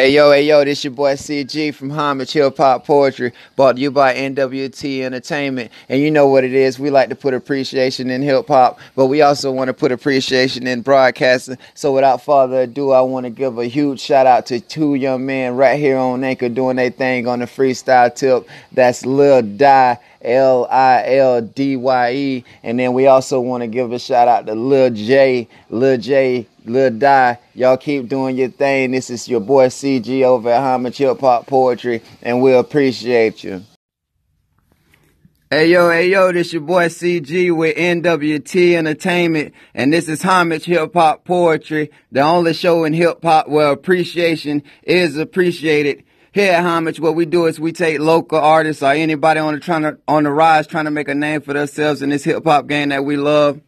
Hey yo, hey yo, this your boy CG from Homage Hip Hop Poetry, brought to you by NWT Entertainment. And you know what it is, we like to put appreciation in hip hop, but we also want to put appreciation in broadcasting. So without further ado, I want to give a huge shout out to two young men right here on Anchor doing their thing on the freestyle tip. That's Lil Die L I L D Y E. And then we also want to give a shout out to Lil J, Lil J, Lil Die. Y'all keep doing your thing. This is your boy CG over at Homage Hip Hop Poetry, and we appreciate you. Hey yo, hey yo, this your boy CG with NWT Entertainment, and this is Homage Hip Hop Poetry, the only show in hip hop where appreciation is appreciated. Here at Homage, what we do is we take local artists or anybody on the trying to, on the rise trying to make a name for themselves in this hip hop game that we love.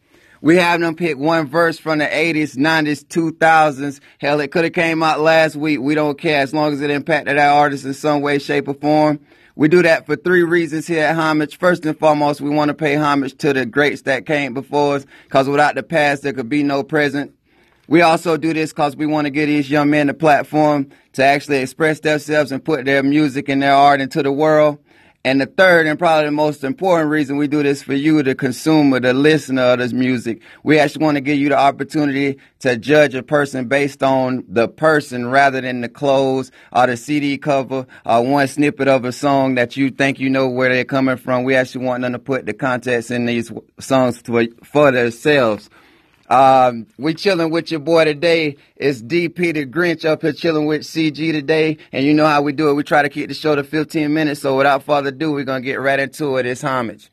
We have them pick one verse from the 80s, 90s, 2000s. Hell, it could have came out last week. We don't care as long as it impacted our artist in some way, shape, or form. We do that for three reasons here at Homage. First and foremost, we want to pay homage to the greats that came before us, because without the past, there could be no present. We also do this because we want to give these young men the platform to actually express themselves and put their music and their art into the world. And the third and probably the most important reason we do this for you, the consumer, the listener of this music. We actually want to give you the opportunity to judge a person based on the person rather than the clothes or the CD cover or one snippet of a song that you think you know where they're coming from. We actually want them to put the context in these songs for, for themselves. Um, we chilling with your boy today. It's DP the Grinch up here chilling with CG today. And you know how we do it. We try to keep the show to 15 minutes. So without further ado, we're going to get right into it. It's homage.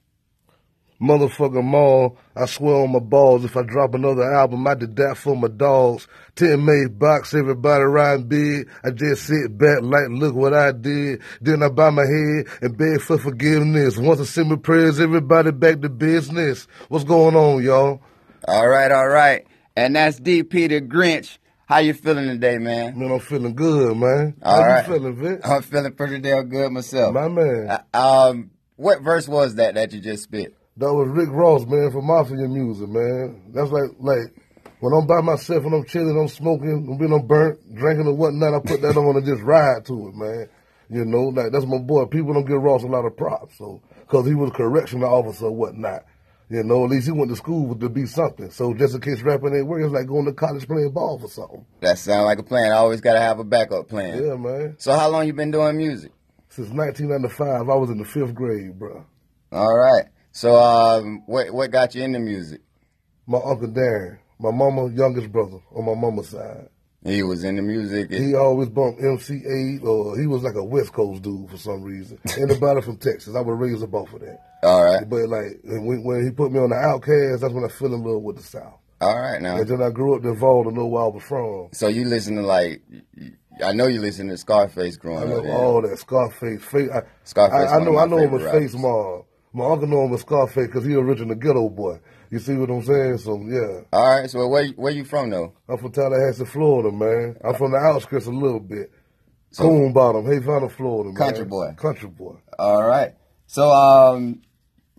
Motherfucker Maul, I swear on my balls, if I drop another album, I did that for my dogs. 10 Maybachs, everybody riding big. I just sit back like, look what I did. Then I bow my head and beg for forgiveness. Once I send my prayers, everybody back to business. What's going on, y'all? All right, all right. And that's DP the Grinch. How you feeling today, man? Man, I'm feeling good, man. All How right. you feeling, Vic? I'm feeling pretty damn good myself. My man. Uh, um, what verse was that that you just spit? That was Rick Ross, man, from Mafia Music, man. That's like, like, when I'm by myself and I'm chilling, I'm smoking, I'm being I'm burnt, drinking or whatnot, I put that on and just ride to it, man. You know, like, that's my boy. People don't give Ross a lot of props, so, cause he was a correctional officer or whatnot. You know, at least he went to school to be something. So just in case rapping ain't work, it's like going to college playing ball for something. That sound like a plan. I always got to have a backup plan. Yeah, man. So how long you been doing music? Since 1995, I was in the fifth grade, bro. All right. So um, what what got you into music? My uncle Darren, my mama youngest brother on my mama's side. He was in the music. He always bumped MC Eiht, or uh, he was like a West Coast dude for some reason. Anybody from Texas, I was raised up off of that. All right. But like when, when he put me on the Outkast, that's when I fell in love with the South. All right now. And then I grew up involved to know where I was from. So you listen to like, I know you listen to Scarface I growing know up. all that Scarface. Face, I, Scarface I, I know. I know him as Face. Mob. My uncle know him as Scarface because he original Geto Boy. You see what I'm saying? So yeah, All right. So where where you from though? I'm from Tallahassee, Florida, man. I'm from the outskirts a little bit. Coon Bottom, Havana, Florida, man. Country boy. Country boy. All right. So um,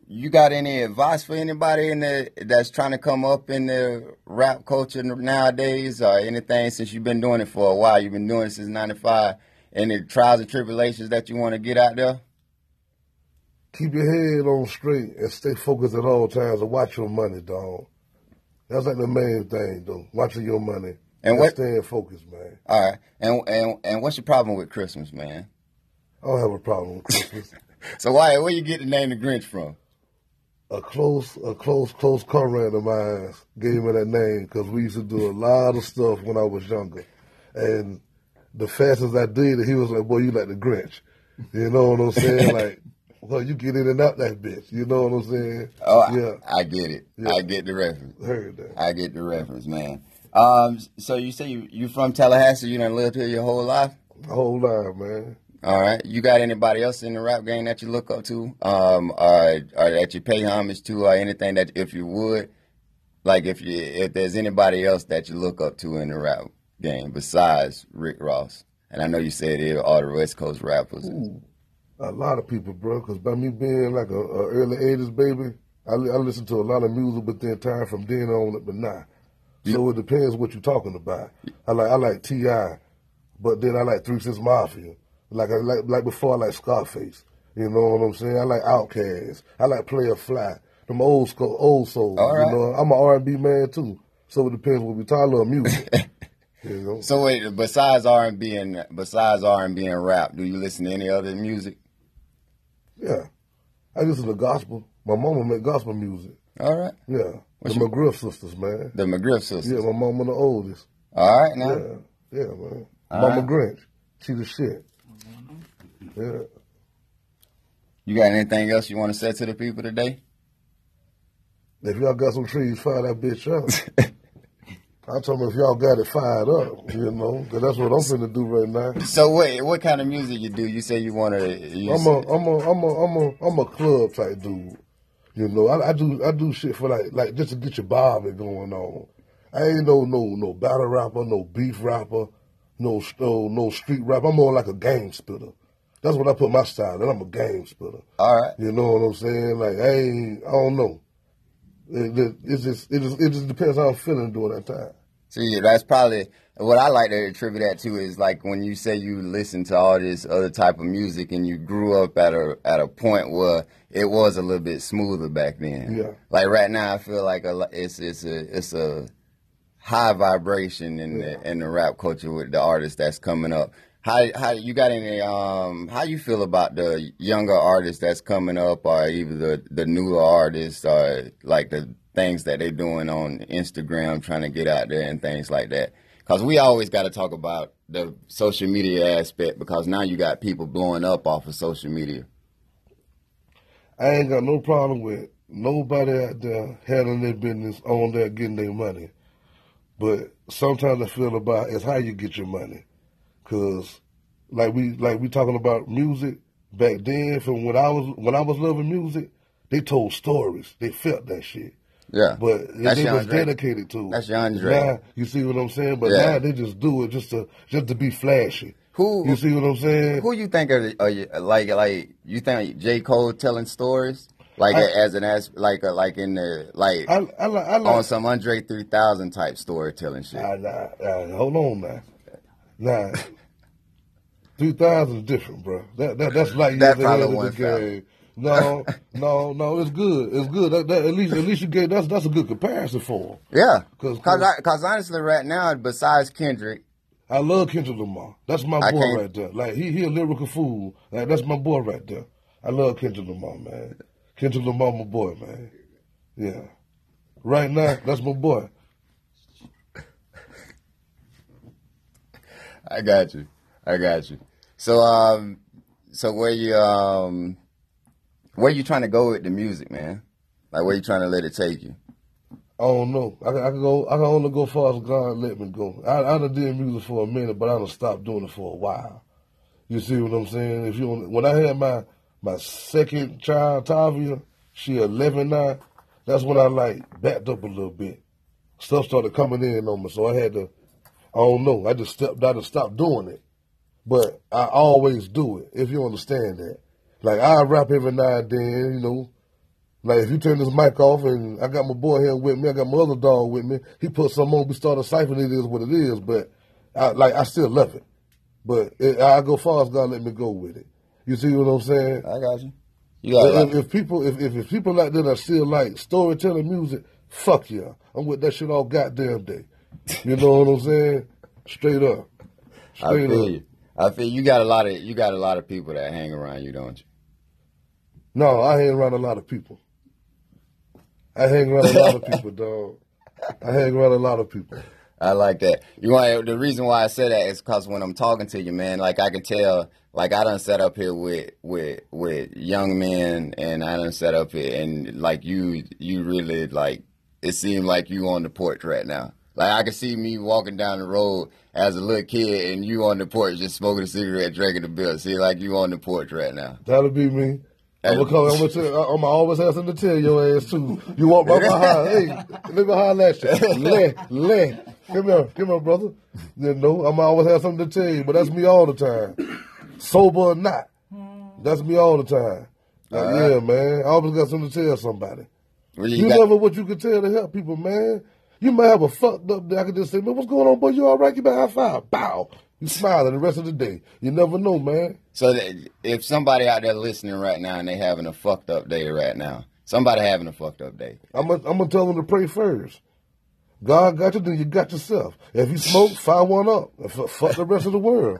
you got any advice for anybody in the that's trying to come up in the rap culture nowadays, or anything since you've been doing it for a while? You've been doing it since '95. Any trials and tribulations that you want to get out there? Keep your head on straight and stay focused at all times and watch your money, dog. That's like the main thing, though. Watching your money And what- staying focused, man. All right. And and and what's your problem with Christmas, man? I don't have a problem with Christmas. So why where you get the name the Grinch from? a close, a close, close comrade of mine gave me that name because we used to do a lot of stuff when I was younger, and the fastest I did it, he was like, "Boy, you like the Grinch," you know what I'm saying? like, well, you get in and out that bitch, you know what I'm saying? Oh, yeah, I, I get it. Yeah. I get the reference. heard that. I get the reference, man. Um, so you say you you from Tallahassee? You done lived here your whole life? Whole lot, man. All right. You got anybody else in the rap game that you look up to, um, or, or that you pay homage to, or anything that if you would, like if you if there's anybody else that you look up to in the rap game besides Rick Ross, and I know you said it, all the West Coast rappers. A lot of people, bro, because by me being like a, a early '80s baby, I, I listen to a lot of music, but then time from then on but not. now. So it depends what you're talking about. I like I like T.I., But then I like Three Six Mafia. Like I like like before I like Scarface. You know what I'm saying? I like Outkast. I like Playa Fly. Them old school old soul. Right. You know, I'm an R and B man too. So it depends what we talk about music. you know. So wait, besides R and besides R and B and rap, do you listen to any other music? Yeah. I listen to gospel. My mama make gospel music. All right. Yeah. What's the your- McGriff sisters, man. The McGriff sisters. Yeah, my mama the oldest. All right now. Yeah, yeah, man. All Mama right. Grinch. She the shit. Yeah. You got anything else you want to say to the people today? If y'all got some trees, fire that bitch up. I told them if y'all got it fired up, you know, 'cause that's what I'm finna do right now. So wait, what kind of music you do? You say you want to. You I'm a, I'm a, I'm a, I'm a, I'm a club type dude. You know, I, I do, I do shit for like, like just to get your bobbing going on. I ain't no, no, no battle rapper, no beef rapper, no, no, no street rapper. I'm more like a game spitter. That's what I put my style in. I'm a game spitter. All right. You know what I'm saying? Like, I ain't, I don't know. It, it, it's just, it just, it just depends how I'm feeling during that time. See, that's probably what I like to attribute that to is like when you say you listen to all this other type of music and you grew up at a at a point where it was a little bit smoother back then. Yeah. Like right now, I feel like a, it's it's a it's a high vibration in the in the rap culture with the artists that's coming up. How how you got any um how you feel about the younger artists that's coming up or even the the newer artists or like the things that they're doing on Instagram trying to get out there and things like that. Cuz we always got to talk about the social media aspect because now you got people blowing up off of social media. I ain't got no problem with nobody out there handling their business on there getting their money. But sometimes I feel about is how you get your money. Cause like we like we talking about music back then from when I was when I was loving music, they told stories. They felt that shit. Yeah. But That's they was dedicated to it. That's Young. Now you see what I'm saying? But Yeah. now they just do it just to just to be flashy. Who You see what I'm saying? Who you think are, are you, like like you think J Cole telling stories like I- as an as like a, like in the like I I I like on some Andre three thousand type storytelling shit. Nah, nah, nah, hold on now. Nah. 2000 is different, bro. That, that that's like That probably the game. No, no, no. It's good. It's good. That, that, at least, at least you get that's that's a good comparison for him. yeah, 'Cause- cause cause honestly, right now, besides Kendrick, I love Kendrick Lamar. That's my I boy can't- right there. Like he he a lyrical fool. Like that's my boy right there. I love Kendrick Lamar, man. Kendrick Lamar, my boy, man. Yeah. Right now, that's my boy. I got you, I got you. So um, so where you um, where you trying to go with the music, man? Like where you trying to let it take you? I don't know. I, I can go. I can only go far as God let me go. I, I done did music for a minute, but I done stopped doing it for a while. You see what I'm saying? If you when I had my my second child, Tavia, she 11 now. That's when I like backed up a little bit. Stuff started coming in on me, so I had to. I don't know. I just stepped out and stopped doing it. But I always do it. If you understand that, like I rap every now and then, you know. Like if you turn this mic off and I got my boy here with me, I got my other dog with me. He put something on, we start a cipher. It is what it is, but I, like I still love it. But it, I go far as God let me go with it. You see what I'm saying? I got you. You got If, like, if people, if, if if people like that are still like storytelling music, fuck yeah, I'm with that shit all goddamn day. You know what I'm saying? Straight up, I feel up. you. I feel you got a lot of you got a lot of people that hang around you, don't you? No, I hang around a lot of people. I hang around a lot of people, dog. I hang around a lot of people. I like that. You want the reason why I say that is because when I'm talking to you, man, like I can tell, like I done set up here with with with young men, and I done set up here, and like you, you really like. It seemed like you on the porch right now. Like I can see me walking down the road as a little kid, and you on the porch just smoking a cigarette, drinking a beer. See, like you on the porch right now. That'll be me. I'm gonna come. I'm gonna, tell, I'm gonna always have something to tell your ass too. You walk by my house. Hey, let me holler at you. Le, le. Come here, come here, brother. You know, I'm always have something to tell you, but that's me all the time. Sober or not, that's me all the time. Like, yeah, man. I always got something to tell somebody. You got- never what you can tell to help people, man. You might have a fucked up day. I could just say, man, what's going on, boy? You all right? Give me a high five. Bow. You smiling the rest of the day. You never know, man. So if somebody out there listening right now and they having a fucked up day right now, somebody having a fucked up day. I'm gonna I'm gonna tell them to pray first. God got you, then you got yourself. If you smoke, fire one up. Fuck the rest of the world.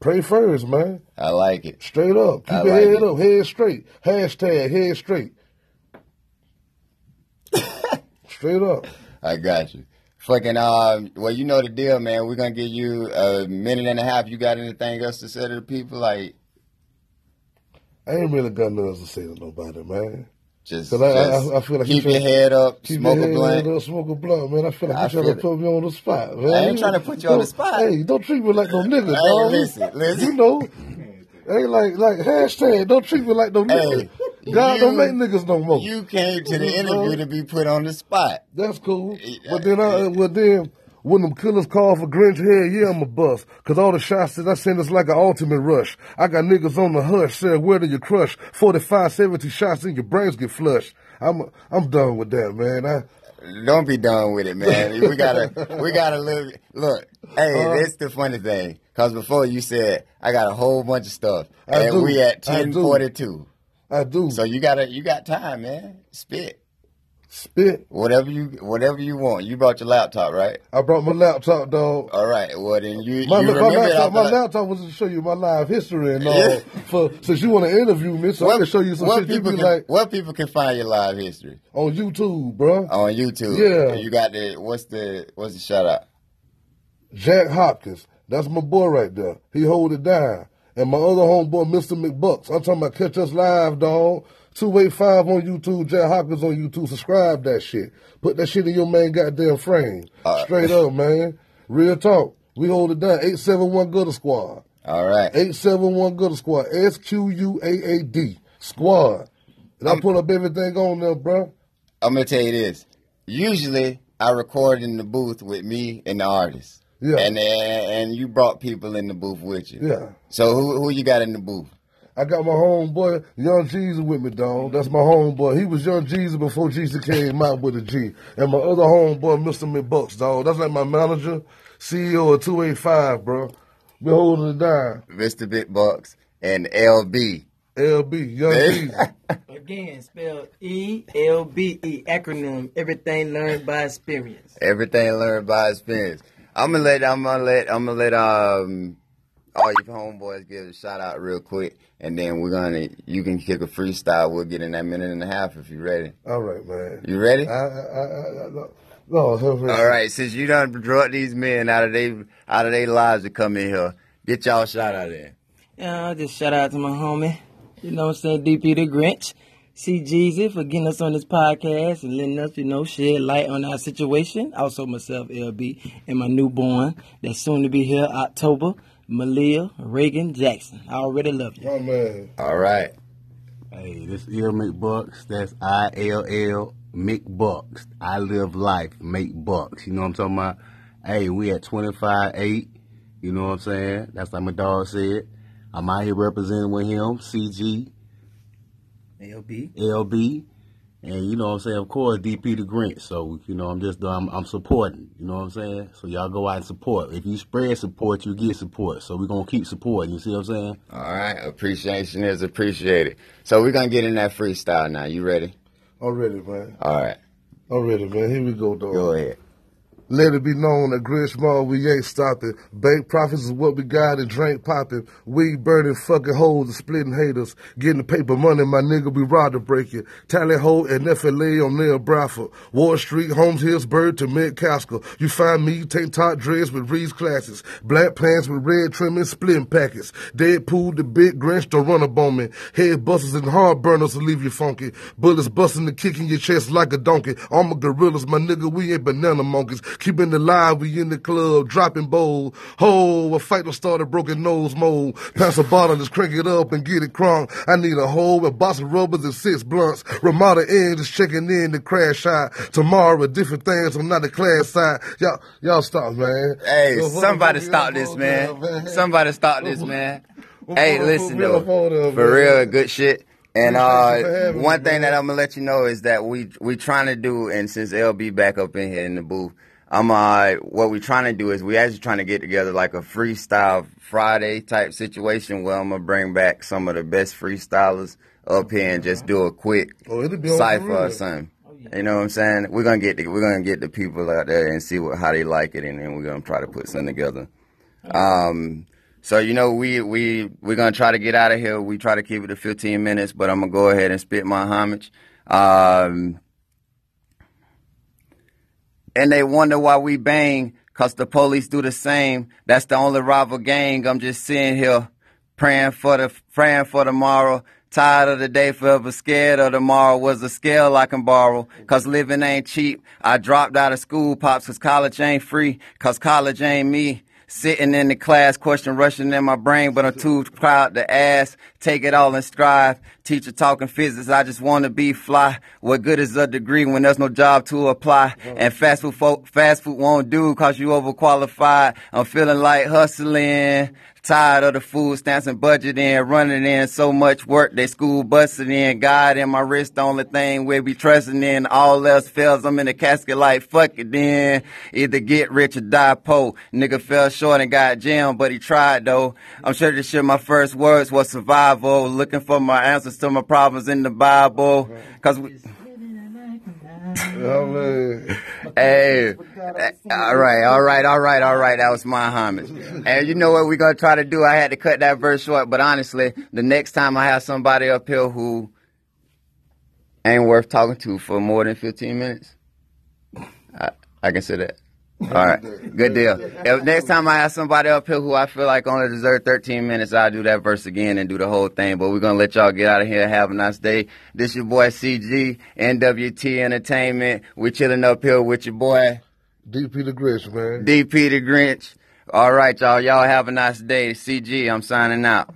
Pray first, man. I like it. Straight up. Keep I your like head it. up, head straight. Hashtag head straight. Straight up. I got you. Fucking um, well, you know the deal, man. We're gonna give you a minute and a half. You got anything else to say to the people? Like, I ain't really got nothing else to say to nobody, man. just, 'Cause I- I- just I feel like keep you your head up, Keep smoke your a blunt. up, smoke a blunt, man. I feel like I you trying to put me on the spot, man. I ain't trying to put you on the spot. Hey, don't treat me like no nigga, Hey, dog. listen, listen. You know, ain't like like hashtag. Don't treat me like no nigga. God you- don't make niggas no more. You came to the You interview know? to be put on the spot. That's cool. But then, I, well, then when them killers call for Grinch, hell yeah, I'm a bust. Cause all the shots that I send is like an ultimate rush. I got niggas on the hush, said, where do you crush? 45, 70 shots and your brains get flushed. I'm I'm done with that, man. I, Don't be done with it, man. We gotta, we gotta live. Look, hey, Uh, that's the funny thing. Cause before you said I got a whole bunch of stuff, and we at ten forty two. I do. So you gotta, you got time, man. Spit Spit. whatever you, whatever you want. You brought your laptop, right? I brought my laptop, dog. All right. Well, then you, My, you my laptop, my laptop was to show you my live history and all. Yeah. For since you want to interview me, so I can show you some what shit. People can, like what people can find your live history on YouTube, bro. on YouTube. Yeah. You got the what's the what's the shout out? Jack Hopkins. That's my boy right there. He hold it down. And my other homeboy, Mr. McBucks. I'm talking about catch us live, dog. 285 on YouTube, Jay Hopkins on YouTube. Subscribe that shit. Put that shit in your main goddamn frame. Straight up, man. Real talk. We hold it down. 871 Gutter Squad. All right. 871 Gutter Squad. S Q U A A D. Squad. And I I'm- put up everything on there, bro. I'm gonna tell you this. Usually, I record in the booth with me and the artist. Yeah. And and you brought people in the booth with you. Yeah. So who who you got in the booth? I got my homeboy, Young Jesus, with me, dog. That's my homeboy. He was Young Jesus before Jesus came out with a G. And my other homeboy, Mr. McBucks, dog. That's like my manager, CEO of 285, bro. We holding it down. Mr. Big Bucks and LB. LB, Young Jesus. Again, spelled E L B E acronym. Everything learned by experience. Everything learned by experience. I'm gonna let I'm gonna let I'm gonna let um all you homeboys give a shout out real quick, and then we're gonna you can kick a freestyle. We'll get in that minute and a half if you're ready. All right, man. You ready? I, I, I, I, no, no, no, All right, since you done brought these men out of they out of their lives to come in here, get y'all shout out in. Yeah, I'll just shout out to my homie. You know what I'm saying? DP the Grinch. CG for getting us on this podcast and letting us, you know, shed light on our situation. Also myself, LB, and my newborn that's soon to be here October, Malia Reagan Jackson. I already love you. My man. All right. Hey, this is Ill McBucks. That's I L L McBucks. I live life, make bucks. You know what I'm talking about? Hey, we at 25 8. You know what I'm saying? That's like my dog said. I'm out here representing with him, CG, LB. LB, and you know what I'm saying? Of course, DP the Grinch. So, you know, I'm just, I'm, I'm supporting. You know what I'm saying? So, y'all go out and support. If you spread support, you get support. So, we're going to keep supporting. You see what I'm saying? All right. Appreciation is appreciated. So we're gonna get in that freestyle now. You ready? Already, man. All right. Already, man. Here we go, dog. Go ahead. Let it be known that Grinch Mall, we ain't stopping. Bank profits is what we got and drink popping. Weed burning fucking holes and splitting haters. Getting the paper money, my nigga, we rod to break it. Tally Ho and FLA on Neil Bradford. Wall Street, Holmes Hillsburg to Mid Castle. You find me, tank top dress with Reed's classes. Black pants with red trimming, splitting packets. Deadpool, the big Grinch, don't run up on me. Head busters and hard burners will leave you funky. Bullets busting and kicking your chest like a donkey. I'm a gorillas, my nigga, we ain't banana monkeys. Keeping the live, we in the club, dropping bowl. Ho, a fight will start a broken nose mold. Pass a bottle, just crank it up and get it crunk. I need a hole, a box of rubbers and six blunts. Ramada Inn, just checking in the crash shot. Tomorrow, different things, I'm not the class side. Y'all, y'all stop, man. Hey, somebody stop this, on man. Somebody stop this, man. Hey, listen though, for real, good shit. And Appreciate you for uh, one thing that I'm gonna let you know is that we we trying to do, and since LB back up in here in the booth, I'm uh what we're trying to do is we actually trying to get together like a freestyle Friday type situation where I'm gonna bring back some of the best freestylers up here and just do a quick Oh, it'll be on for cipher or something. You know what I'm saying? We're gonna get the, we're gonna get the people out there and see what how they like it, and then we're gonna try to put something together. Um, so you know we we we're gonna try to get out of here. We try to keep it to 15 minutes, but I'm gonna go ahead and spit my homage. Um, and they wonder why we bang, cause the police do the same. That's the only rival gang. I'm just sitting here praying for the praying for tomorrow. Tired of the day, forever scared of tomorrow. Was a scale I can borrow, cause living ain't cheap. I dropped out of school, pops, cause college ain't free, cause college ain't me. Sitting in the class, question rushing in my brain, but I'm too proud to ask. Take it all and strive. Teacher talking physics, I just want to be fly. What good is a degree when there's no job to apply? And fast food, fo- fast food won't do cause you overqualified. I'm feeling like hustling. Tired of the food stamps and budgeting, running in so much work, they school busting in. God in my wrist, the only thing we be trusting in. All else fails, I'm in the casket like fuck it then. Either get rich or die poor. Nigga fell short and got jammed, but he tried though. I'm sure this shit my first words was survival. Looking for my answers to my problems in the Bible. Cause we, Oh, man. Hey, eh, all right, all right, all right, all right. That was my homage. And you know what we're gonna try to do? I had to cut that verse short, but honestly, the next time I have somebody up here who ain't worth talking to for more than fifteen minutes, I, I can say that. All right, good deal. If next time I have somebody up here who I feel like only deserve 13 minutes, I'll do that verse again and do the whole thing. But we're gonna let y'all get out of here. Have a nice day. This your boy CG, NWT Entertainment. We're chilling up here with your boy. DP the Grinch, man. DP the Grinch. All right, y'all. Y'all have a nice day. CG, I'm signing out.